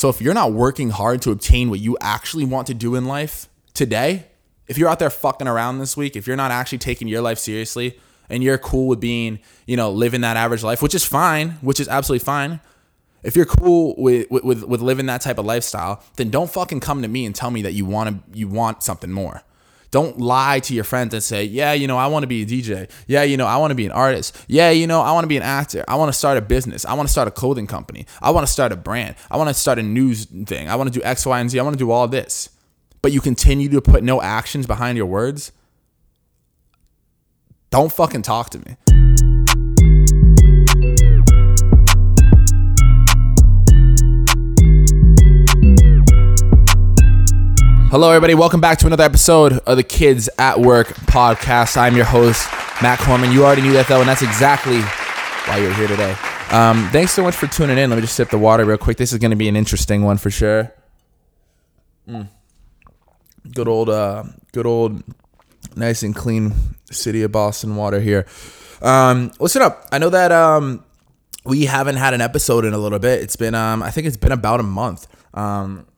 So if you're not working hard to obtain what you actually want to do in life today, if you're out there fucking around this week, if you're not actually taking your life seriously and you're cool with being, you know, living that average life, which is fine, which is absolutely fine. If you're cool with, with, with living that type of lifestyle, then don't fucking come to me and tell me that you want to you want something more. Don't lie to your friends and say, yeah, you know, I want to be a DJ. Yeah, you know, I want to be an artist. Yeah, you know, I want to be an actor. I want to start a business. I want to start a clothing company. I want to start a brand. I want to start a news thing. I want to do X, Y, and Z. I want to do all this. But you continue to put no actions behind your words. Don't fucking talk to me. Hello, everybody. Welcome back to another episode of the Kids at Work podcast. I'm your host, Matt Corman. You already knew that, though, and that's exactly why you're here today. Um, thanks so much for tuning in. Let me just sip the water real quick. This is going to be an interesting one for sure. Mm. Good old, uh, good old, nice and clean city of Boston water here. Um, listen up. I know that um, we haven't had an episode in a little bit. It's been, um, I think it's been about a month. Um,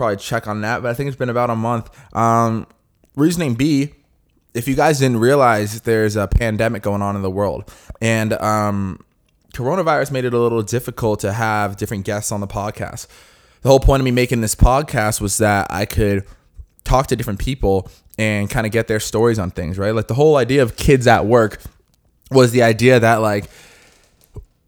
probably check on that, but I think it's been about a month. Um, reasoning B, if you guys didn't realize, there's a pandemic going on in the world, and um, coronavirus made it a little difficult to have different guests on the podcast. The whole point of me making this podcast was that I could talk to different people and kind of get their stories on things, right? Like the whole idea of kids at work was the idea that like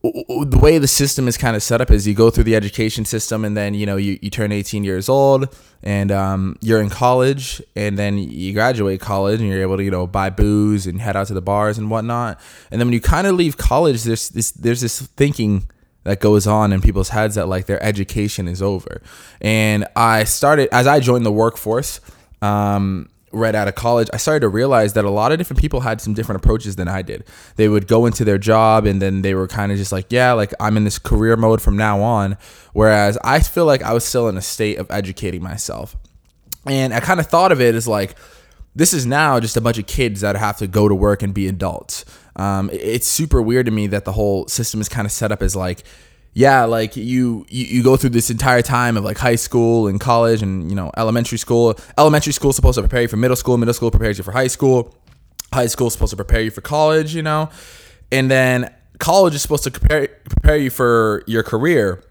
the way the system is kind of set up is you go through the education system and then you know you, you turn 18 years old and um, you're in college and then you graduate college and you're able to you know buy booze and head out to the bars and whatnot. And then when you kind of leave college there's this there's this thinking that goes on in people's heads that like their education is over. And i started as i joined the workforce um, right out of college, I started to realize that a lot of different people had some different approaches than I did. They would go into their job and then they were kind of just like, yeah, like I'm in this career mode from now on. Whereas I feel like I was still in a state of educating myself. And I kind of thought of it as like, this is now just a bunch of kids that have to go to work and be adults. Um, it's super weird to me that the whole system is kind of set up as like, yeah, like you, you you go through this entire time of like high school and college and you know elementary school. Elementary school supposed to prepare you for middle school. Middle school prepares you for high school. High school supposed to prepare you for college. You know, and then college is supposed to prepare prepare you for your career.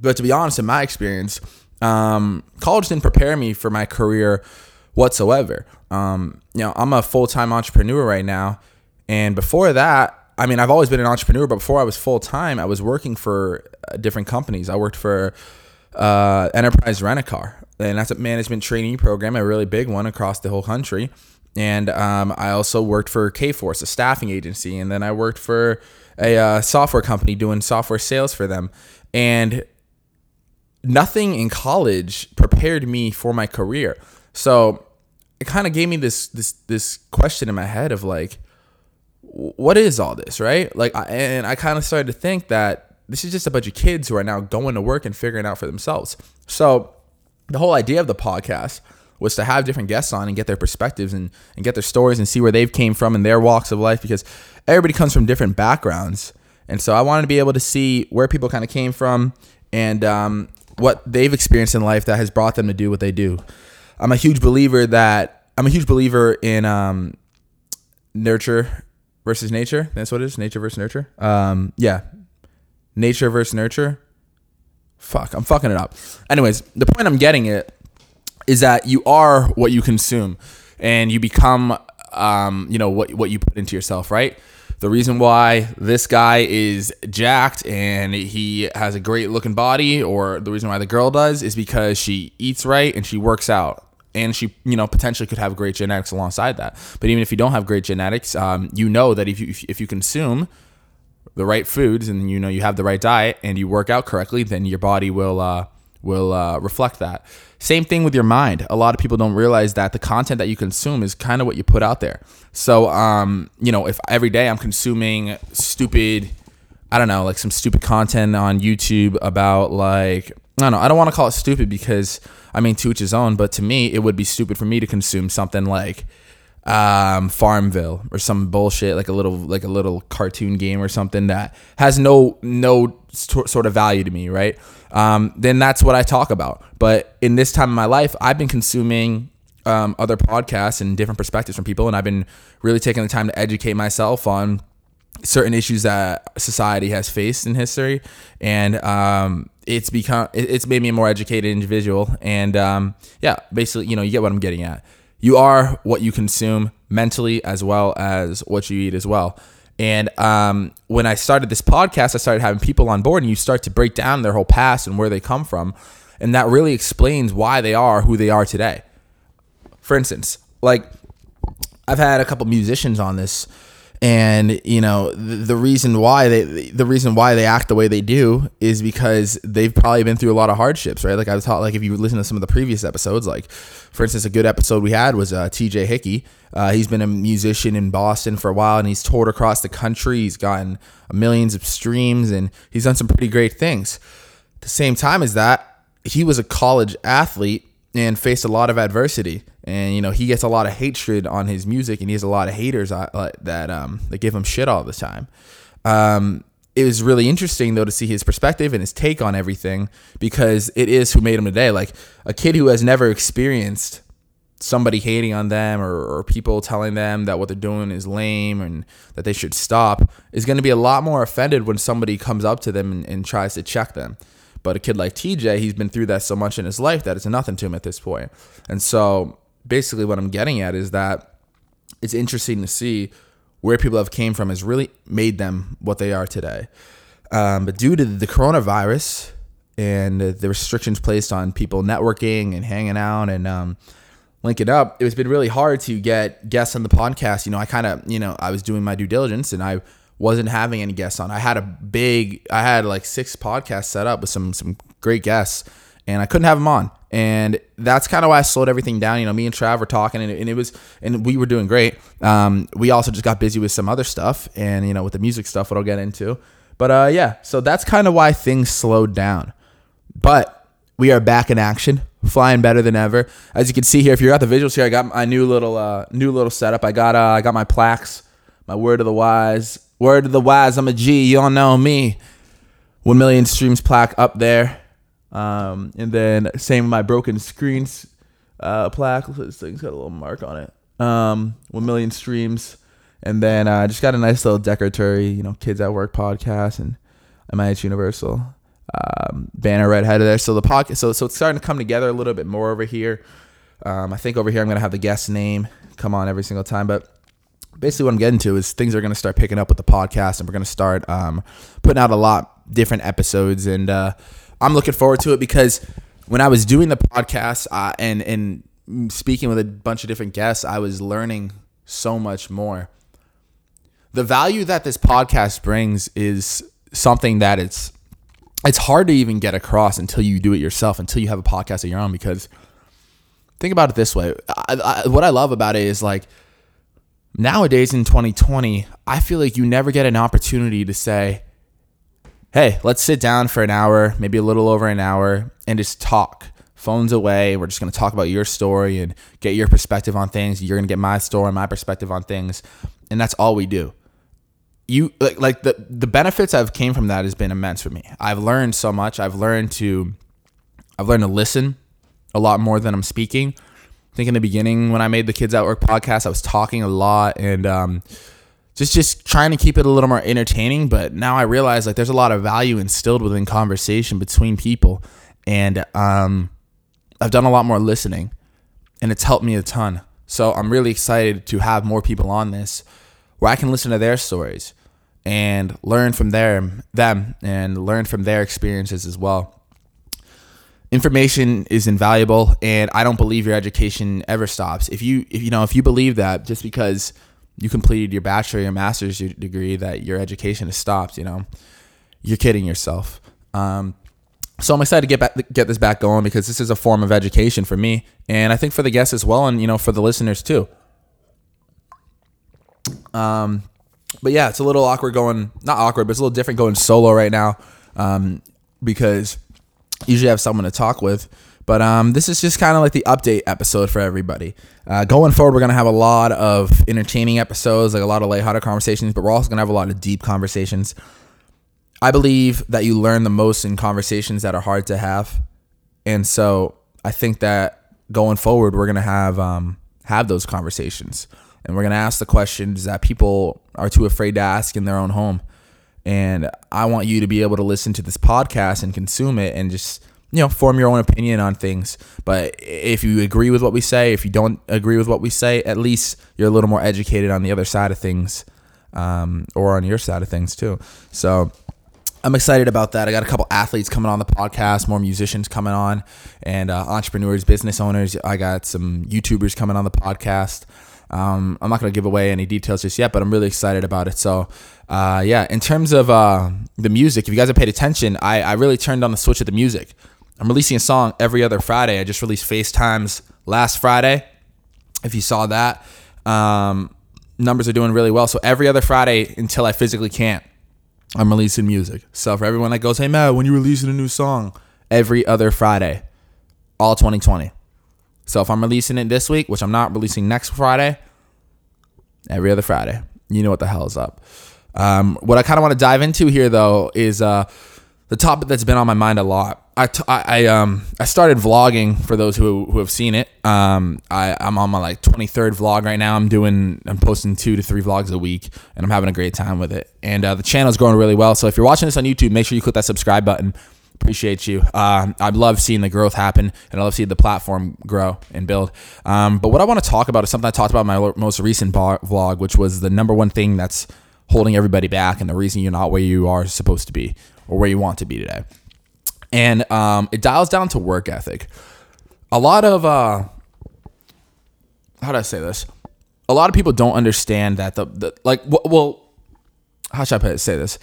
But to be honest, in my experience, um, college didn't prepare me for my career whatsoever. Um, you know, I'm a full time entrepreneur right now, and before that, I mean, I've always been an entrepreneur, but before I was full time, I was working for uh, different companies. I worked for uh, Enterprise Rent a Car, and that's a management training program, a really big one across the whole country. And um, I also worked for Kforce, a staffing agency, and then I worked for a uh, software company doing software sales for them. And nothing in college prepared me for my career. So it kind of gave me this this this question in my head of like what is all this, right? Like, and I kind of started to think that this is just a bunch of kids who are now going to work and figuring out for themselves. So, the whole idea of the podcast was to have different guests on and get their perspectives and, and get their stories and see where they've came from in their walks of life because everybody comes from different backgrounds. And so I wanted to be able to see where people kind of came from and um, what they've experienced in life that has brought them to do what they do. I'm a huge believer that I'm a huge believer in um, nurture versus nature. That's what it is. Nature versus nurture. Um, yeah, nature versus nurture. Fuck, I'm fucking it up. Anyways, the point I'm getting it is that you are what you consume, and you become, um, you know, what what you put into yourself, right? The reason why this guy is jacked and he has a great looking body, or the reason why the girl does, is because she eats right and she works out and she you know potentially could have great genetics alongside that. But even if you don't have great genetics um, you know that if you if you consume the right foods and you know you have the right diet and you work out correctly then your body will uh, will uh, reflect that. Same thing with your mind. A lot of people don't realize that the content that you consume is kind of what you put out there. So um, you know if every day i'm consuming stupid i don't know like some stupid content on youtube about like i don't know i don't want to call it stupid because I mean, to each his own, but to me, it would be stupid for me to consume something like um, Farmville or some bullshit like a little like a little cartoon game or something that has no no st- sort of value to me, right? um, then that's what I talk about. But in this time of my life, I've been consuming um, other podcasts and different perspectives from people, and I've been really taking the time to educate myself on certain issues that society has faced in history, and um, it's become it's made me a more educated individual. And um, yeah, basically, you know, you get what I'm getting at. You are what you consume mentally as well as what you eat as well. And um, when I started this podcast, I started having people on board, and you start to break down their whole past and where they come from, and that really explains why they are who they are today. For instance, like I've had a couple musicians on this and you know the, the, reason why they the reason why they act the way they do is because they've probably been through a lot of hardships right? Like i was taught like if you listen to some of the previous episodes like for instance a good episode we had was uh, tj hickey. Uh, he's been a musician in boston for a while and he's toured across the country. He's gotten millions of streams and he's done some pretty great things. At the same time as that he was a college athlete and faced a lot of adversity and you know he gets a lot of hatred on his music and he has a lot of haters uh, that um that give him shit all the time. Um it was really interesting though to see his perspective and his take on everything because it is who made him today. Like a kid who has never experienced somebody hating on them or, or people telling them that what they're doing is lame and that they should stop is going to be a lot more offended when somebody comes up to them and, and tries to check them. But a kid like TJ, he's been through that so much in his life that it's nothing to him at this point. And so basically what I'm getting at is that it's interesting to see where people have came from has really made them what they are today. Um, but due to the coronavirus and the restrictions placed on people networking and hanging out and um, linking up, it's been really hard to get guests on the podcast. You know, I kind of, you know, I was doing my due diligence and I wasn't having any guests on. I had a big, I had like six podcasts set up with some some great guests, and I couldn't have them on and that's kind of why I slowed everything down. You know, me and Trav were talking, and it, and it was, and we were doing great. Um, we also just got busy with some other stuff, and you know, with the music stuff, what I'll get into. But uh, yeah, so that's kind of why things slowed down. But we are back in action, flying better than ever. As you can see here, if you're at the visuals here, I got my new little, uh, new little setup. I got, uh, I got my plaques, my word of the wise, word of the wise. I'm a G. You all know me. One million streams plaque up there. Um, and then same with my broken screens uh, plaque. This thing's got a little mark on it. Um, one million streams, and then I uh, just got a nice little decoratory, you know, kids at work podcast and MIH Universal um, banner right ahead of there. So the pocket, so so it's starting to come together a little bit more over here. Um, I think over here I'm gonna have the guest name come on every single time, but basically what I'm getting to is things are going to start picking up with the podcast and we're going to start um, putting out a lot different episodes and uh, I'm looking forward to it because when I was doing the podcast uh, and and speaking with a bunch of different guests, I was learning so much more. The value that this podcast brings is something that it's it's hard to even get across until you do it yourself, until you have a podcast of your own. Because think about it this way: I, I, what I love about it is like nowadays in 2020, I feel like you never get an opportunity to say, hey, let's sit down for an hour, maybe a little over an hour, and just talk. Phones away. We're just going to talk about your story and get your perspective on things. You're going to get my story, my perspective on things, and that's all we do. You like, like the the benefits I've came from that has been immense for me. I've learned so much. I've learned to I've learned to listen a lot more than I'm speaking. I think in the beginning when I made the Kids at Work podcast, I was talking a lot and um, just just trying to keep it a little more entertaining but now i realize like there's a lot of value instilled within conversation between people. And um, i've done a lot more listening and it's helped me a ton. So i'm really excited to have more people on this where i can listen to their stories and learn from their them and learn from their experiences as well. Information is invaluable and i don't believe your education ever stops. If you if you know if you believe that just because you completed your bachelor, your master's degree, that your education has stopped. You know, you're kidding yourself. Um, so I'm excited to get back, get this back going because this is a form of education for me, and I think for the guests as well, and you know, for the listeners too. Um, but yeah, it's a little awkward going, not awkward, but it's a little different going solo right now, um, because usually I have someone to talk with. But um, this is just kind of like the update episode for everybody. Uh, going forward, we're gonna have a lot of entertaining episodes, like a lot of lighthearted conversations, but we're also gonna have a lot of deep conversations. I believe that you learn the most in conversations that are hard to have. And so I think that going forward, we're going to have, um, have those conversations and we're going to ask the questions that people are too afraid to ask in their own home. And I want you to be able to listen to this podcast and consume it and just, you know, form your own opinion on things. But if you agree with what we say, if you don't agree with what we say, at least you're a little more educated on the other side of things um, or on your side of things too. So, I'm excited about that. I got a couple athletes coming on the podcast, more musicians coming on, and uh, entrepreneurs, business owners. I got some YouTubers coming on the podcast. Um, I'm not going to give away any details just yet, but I'm really excited about it. So, uh, yeah, in terms of uh, the music, if you guys have paid attention, I, I really turned on the switch of the music. I'm releasing a song every other Friday. I just released FaceTimes last Friday. If you saw that, um, numbers are doing really well. So every other Friday until I physically can't I'm releasing music. So for everyone that goes, hey Matt, when you releasing a new song? Every other Friday, all 2020. So if I'm releasing it this week, which I'm not releasing next Friday, every other Friday, you know what the hell is up. Um, what I kind of want to dive into here though is uh, the topic that's been on my mind a lot. I, t- I, I, um I started vlogging for those who, who have seen it. Um I I'm on my like 23rd vlog right now. I'm doing I'm posting two to three vlogs a week and I'm having a great time with it. And uh, the channel's growing really well. So if you're watching this on YouTube, make sure you click that subscribe button. Appreciate you. Uh, I love seeing the growth happen and I love seeing the platform grow and build. Um, but what I want to talk about is something I talked about in my most recent vlog, which was the number one thing that's holding everybody back and the reason you're not where you are supposed to be or where you want to be today and um, it dials down to work ethic. A lot of uh, how do I say this? A lot of people don't understand that the, the like well, how should I say this?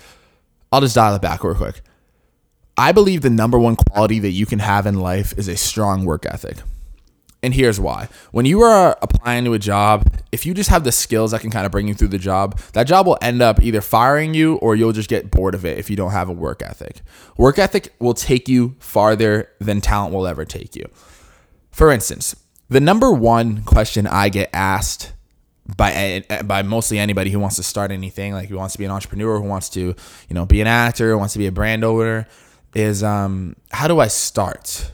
I'll just dial it back real quick. I believe the number one quality that you can have in life is a strong work ethic. And here's why. When you are applying to a job, if you just have the skills that can kind of bring you through the job, that job will end up either firing you or you'll just get bored of it if you don't have a work ethic. Work ethic will take you farther than talent will ever take you. For instance, the number one question I get asked by by mostly anybody who wants to start anything, like who wants to be an entrepreneur, who wants to, you know, be an actor, who wants to be a brand owner, is um, how do I start?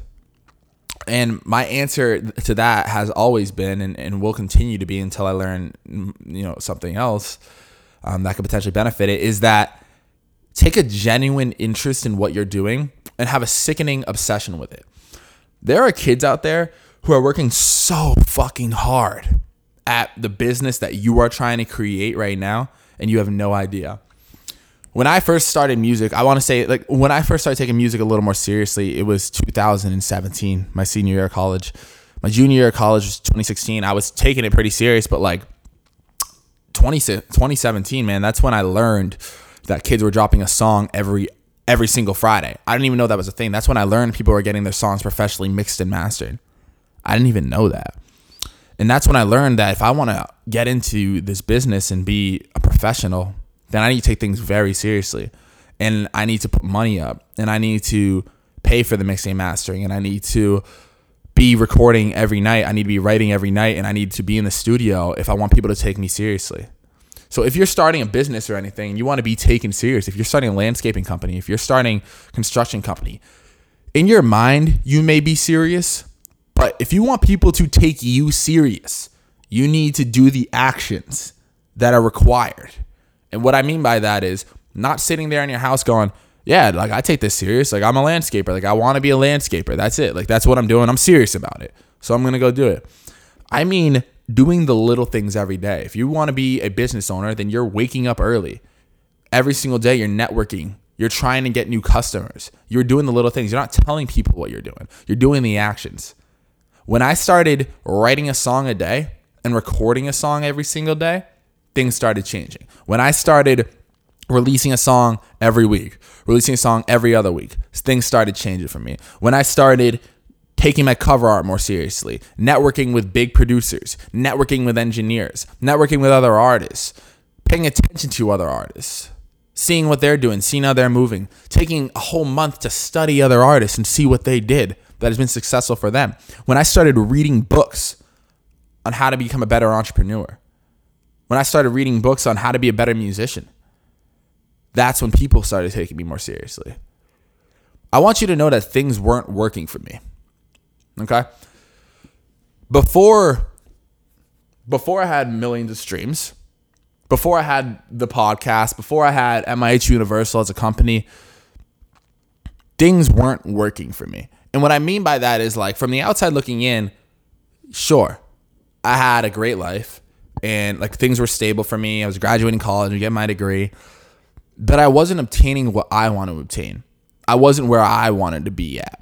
And my answer to that has always been and, and will continue to be until I learn you know something else um, that could potentially benefit it is that take a genuine interest in what you're doing and have a sickening obsession with it. There are kids out there who are working so fucking hard at the business that you are trying to create right now and you have no idea when I first started music, I want to say like when I first started taking music a little more seriously, it was 2017, my senior year of college. My junior year of college was 2016. I was taking it pretty serious, but like 20, 2017, man, that's when I learned that kids were dropping a song every every single Friday. I didn't even know that was a thing. That's when I learned people were getting their songs professionally mixed and mastered. I didn't even know that. And that's when I learned that if I want to get into this business and be a professional, then I need to take things very seriously. And I need to put money up and I need to pay for the mixing and mastering and I need to be recording every night. I need to be writing every night and I need to be in the studio if I want people to take me seriously. So if you're starting a business or anything, you want to be taken serious. If you're starting a landscaping company, if you're starting construction company, in your mind, you may be serious, but if you want people to take you serious, you need to do the actions that are required. And what I mean by that is not sitting there in your house going, yeah, like I take this serious. Like I'm a landscaper. Like I want to be a landscaper. That's it. Like that's what I'm doing. I'm serious about it. So I'm going to go do it. I mean, doing the little things every day. If you want to be a business owner, then you're waking up early. Every single day, you're networking. You're trying to get new customers. You're doing the little things. You're not telling people what you're doing, you're doing the actions. When I started writing a song a day and recording a song every single day, things started changing. When I started releasing a song every week, releasing a song every other week, things started changing for me. When I started taking my cover art more seriously, networking with big producers, networking with engineers, networking with other artists, paying attention to other artists, seeing what they're doing, seeing how they're moving, taking a whole month to study other artists and see what they did that has been successful for them. When I started reading books on how to become a better entrepreneur, when I started reading books on how to be a better musician. that's when people started taking me more seriously. I want you to know that things weren't working for me. Okay? Before before I had millions of streams, before I had the podcast, before I had MIH Universal as a company, things weren't working for me. And what I mean by that is like from the outside looking in, sure, I had a great life and like things were stable for me. I was graduating college and getting my degree, but I wasn't obtaining what I want to obtain. I wasn't where I wanted to be at.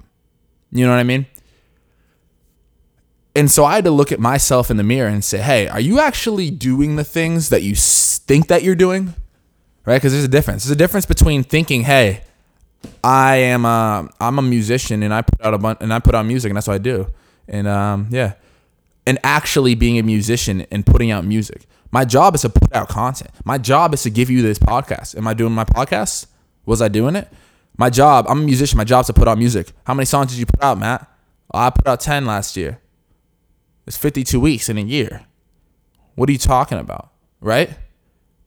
You know what I mean? And so I had to look at myself in the mirror and say, "Hey, are you actually doing the things that you think that you're doing?" Right? Because there's a difference. There's a difference between thinking, "Hey, I am a I'm a musician and I put out a bunch and I put out music and that's what I do," and um, yeah, and actually being a musician and putting out music. My job is to put out content. My job is to give you this podcast. Am I doing my podcast? Was I doing it? My job, I'm a musician. My job is to put out music. How many songs did you put out, Matt? I put out 10 last year. It's 52 weeks in a year. What are you talking about? Right?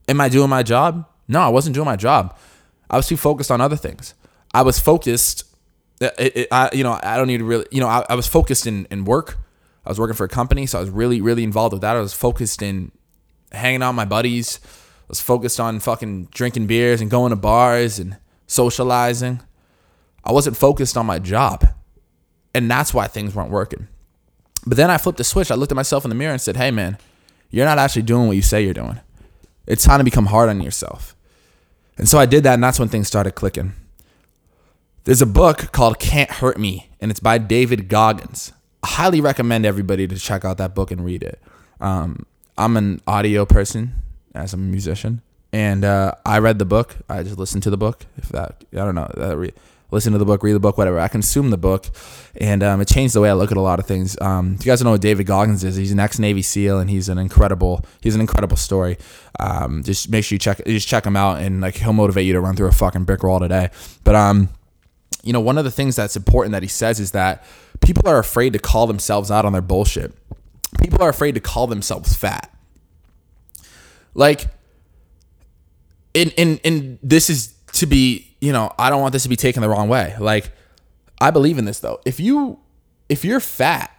Am I doing my job? No, I wasn't doing my job. I was too focused on other things. I was focused. Uh, it, it, I, you know, I don't need to really, you know, I, I was focused in, in work. I was working for a company, so I was really, really involved with that. I was focused in hanging out with my buddies. I was focused on fucking drinking beers and going to bars and socializing. I wasn't focused on my job. And that's why things weren't working. But then I flipped the switch. I looked at myself in the mirror and said, hey, man, you're not actually doing what you say you're doing. It's time to become hard on yourself. And so I did that, and that's when things started clicking. There's a book called Can't Hurt Me, and it's by David Goggins. Highly recommend everybody to check out that book and read it. Um, I'm an audio person as a musician, and uh, I read the book. I just listened to the book. If that, I don't know, uh, re- listen to the book, read the book, whatever. I consume the book, and um, it changed the way I look at a lot of things. Um, if you guys don't know what David Goggins is, he's an ex Navy SEAL, and he's an incredible. He's an incredible story. Um, just make sure you check, just check him out, and like he'll motivate you to run through a fucking brick wall today. But um, you know, one of the things that's important that he says is that people are afraid to call themselves out on their bullshit. People are afraid to call themselves fat. Like, in in in this is to be, you know, I don't want this to be taken the wrong way. Like, I believe in this though. If you if you're fat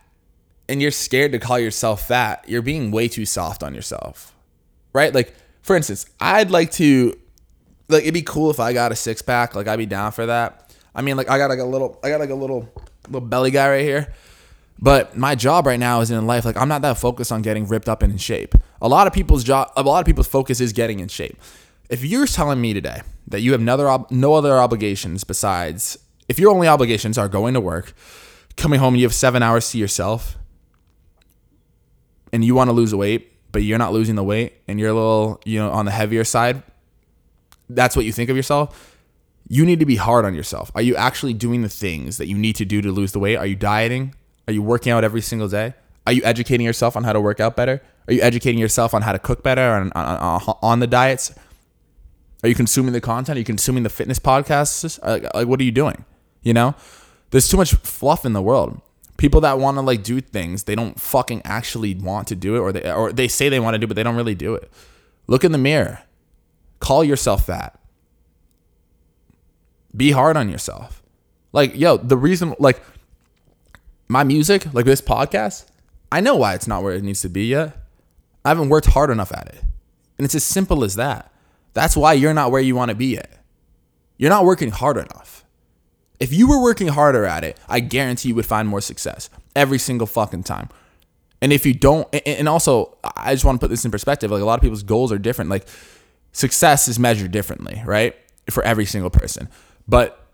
and you're scared to call yourself fat, you're being way too soft on yourself. Right? Like, for instance, I'd like to like it'd be cool if I got a six pack. Like I'd be down for that. I mean, like I got like a little, I got like a little, little belly guy right here. But my job right now is in life. Like I'm not that focused on getting ripped up and in shape. A lot of people's job, a lot of people's focus is getting in shape. If you're telling me today that you have no other, no other obligations besides, if your only obligations are going to work, coming home, you have seven hours to yourself, and you want to lose weight, but you're not losing the weight, and you're a little, you know, on the heavier side. That's what you think of yourself you need to be hard on yourself. Are you actually doing the things that you need to do to lose the weight? Are you dieting? Are you working out every single day? Are you educating yourself on how to work out better? Are you educating yourself on how to cook better on, on, uh, on the diets? Are you consuming the content? Are you consuming the fitness podcasts? Like, like, what are you doing? You know, there's too much fluff in the world. People that want to like do things, they don't fucking actually want to do it, or they or they say they want to do, it, but they don't really do it. Look in the mirror. Call yourself fat. Be hard on yourself. Like, yo, the reason, like, my music, like this podcast, I know why it's not where it needs to be yet. I haven't worked hard enough at it. And it's as simple as that. That's why you're not where you want to be yet. You're not working hard enough. If you were working harder at it, I guarantee you would find more success every single fucking time. And if you don't, and also, I just want to put this in perspective. Like a lot of people's goals are different. Like success is measured differently, right? For every single person. But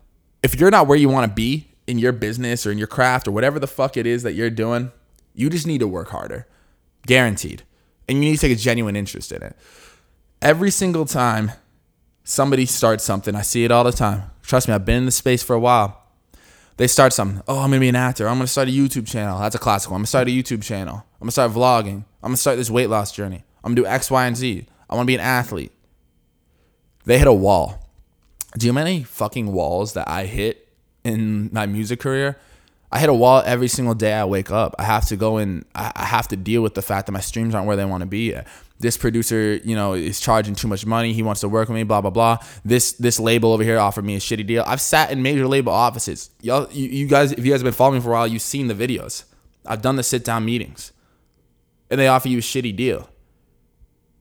if you're not where you want to be in your business or in your craft or whatever the fuck it is that you're doing, you just need to work harder. Guaranteed. And you need to take a genuine interest in it. Every single time somebody starts something, I see it all the time. Trust me, I've been in the space for a while. They start something. Oh, I'm gonna be an actor. I'm gonna start a YouTube channel. That's a classic. I'm gonna start a YouTube channel. I'm gonna start vlogging. I'm gonna start this weight loss journey. I'm gonna do X, Y, and Z. I wanna be an athlete. They hit a wall do you know how many fucking walls that I hit in my music career? I hit a wall every single day I wake up. I have to go and I have to deal with the fact that my streams aren't where they want to be. this producer, you know, is charging too much money. He wants to work with me, blah blah blah. This this label over here offered me a shitty deal. I've sat in major label offices. Y'all, you, you guys, if you guys have been following me for a while, you've seen the videos. I've done the sit down meetings, and they offer you a shitty deal.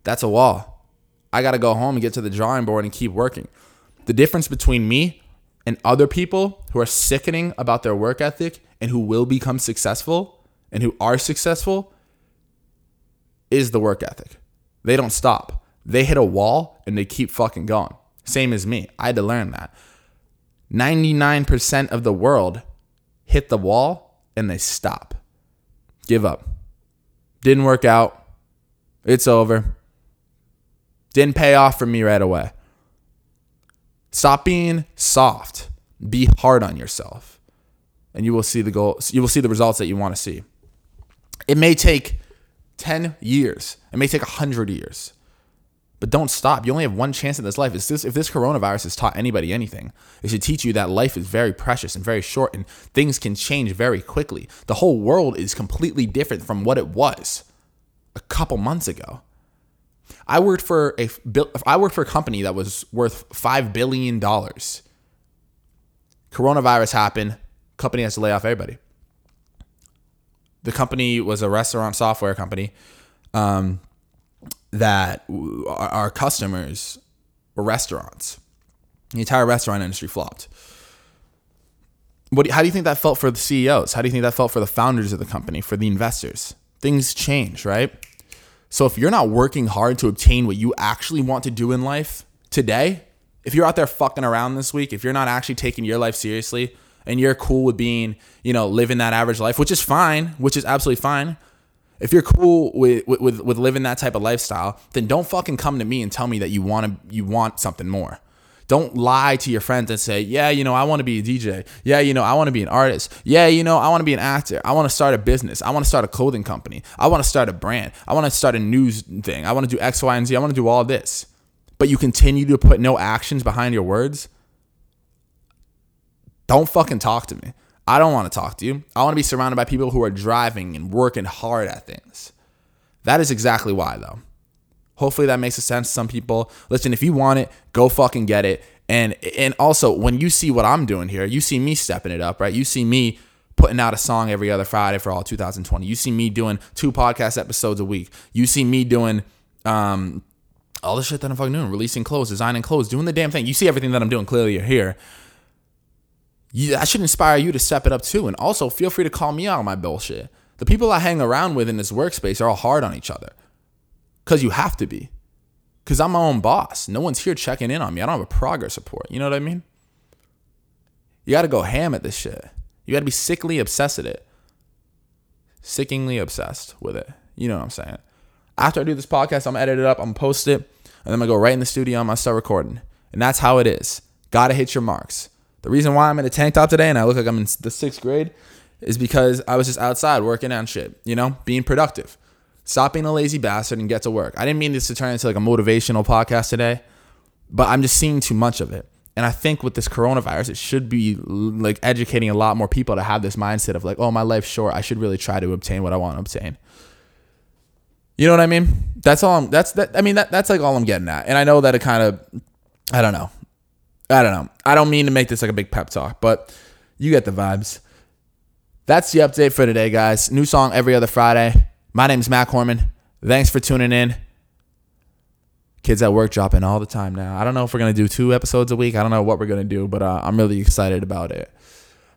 That's a wall. I got to go home and get to the drawing board and keep working. The difference between me and other people who are sickening about their work ethic and who will become successful and who are successful is the work ethic. They don't stop. They hit a wall and they keep fucking going. Same as me. I had to learn that. 99% of the world hit the wall and they stop. Give up. Didn't work out. It's over. Didn't pay off for me right away. Stop being soft. Be hard on yourself. And you will see the goal you will see the results that you want to see. It may take 10 years. It may take 100 years. But don't stop. You only have one chance in this life. If this, if this coronavirus has taught anybody anything, it should teach you that life is very precious and very short and things can change very quickly. The whole world is completely different from what it was a couple months ago. I worked for a I worked for a company that was worth 5 billion dollars. Coronavirus happened, company has to lay off everybody the company was a restaurant software company um, that our customers were restaurants. The entire restaurant industry flopped. What, how do you think that felt for the CEOs? How do you think that felt for the founders of the company, for the investors? Things change, right? So if you're not working hard to obtain what you actually want to do in life today, if you're out there fucking around this week, if you're not actually taking your life seriously, and you're cool with being, you know, living that average life, which is fine, which is absolutely fine. If you're cool with, with, with living that type of lifestyle, then don't fucking come to me and tell me that you want to you want something more. Don't lie to your friends and say, "Yeah, you know, I want to be a DJ. Yeah, you know, I want to be an artist. Yeah, you know, I want to be an actor. I want to start a business. I want to start a clothing company. I want to start a brand. I want to start a news thing. I want to do X, Y, and Z. I want to do all this." But you continue to put no actions behind your words don't fucking talk to me. I don't want to talk to you. I want to be surrounded by people who are driving and working hard at things. That is exactly why, though. Hopefully that makes a sense to some people. Listen, if you want it, go fucking get it. And and also when you see what I'm doing here, you see me stepping it up, right? You see me putting out a song every other Friday for all 2020. You see me doing two podcast episodes a week. You see me doing um all the shit that I'm fucking doing, releasing clothes, designing clothes, doing the damn thing. You see everything that I'm doing. Clearly, you're here you, that should inspire you to step it up too. And also, feel free to call me out on my bullshit. The people I hang around with in this workspace are all hard on each other because you have to be. Because I'm my own boss. No one's here checking in on me. I don't have a progress report. You know what I mean? You got to go ham at this shit. You got to be sickly obsessed with it. Sickingly obsessed with it. You know what I'm saying? After I do this podcast, I'm gonna edit it up, I'm gonna post it, and then I'm gonna go right in the studio, I'm gonna start recording. And that's how it is. Gotta hit your marks. The reason why I'm in a tank top today and I look like I'm in the sixth grade is because I was just outside working on shit, you know, being productive. Stop being a lazy bastard and get to work. I didn't mean this to turn into like a motivational podcast today, but I'm just seeing too much of it. And I think with this coronavirus, it should be like educating a lot more people to have this mindset of like, oh, my life's short. I should really try to obtain what I want to obtain. You know what I mean? That's all I'm that's that I mean that that's like all I'm getting at. And I know that it kind of I don't know. I don't know. I don't mean to make this like a big pep talk, but you get the vibes. That's the update for today, guys. New song every other Friday. My name's Matt Corman. Thanks for tuning in. Kids at work dropping all the time now. I don't know if we're going to do two episodes a week. I don't know what we're going to do, but uh, I'm really excited about it.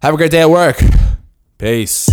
Have a great day at work. Peace.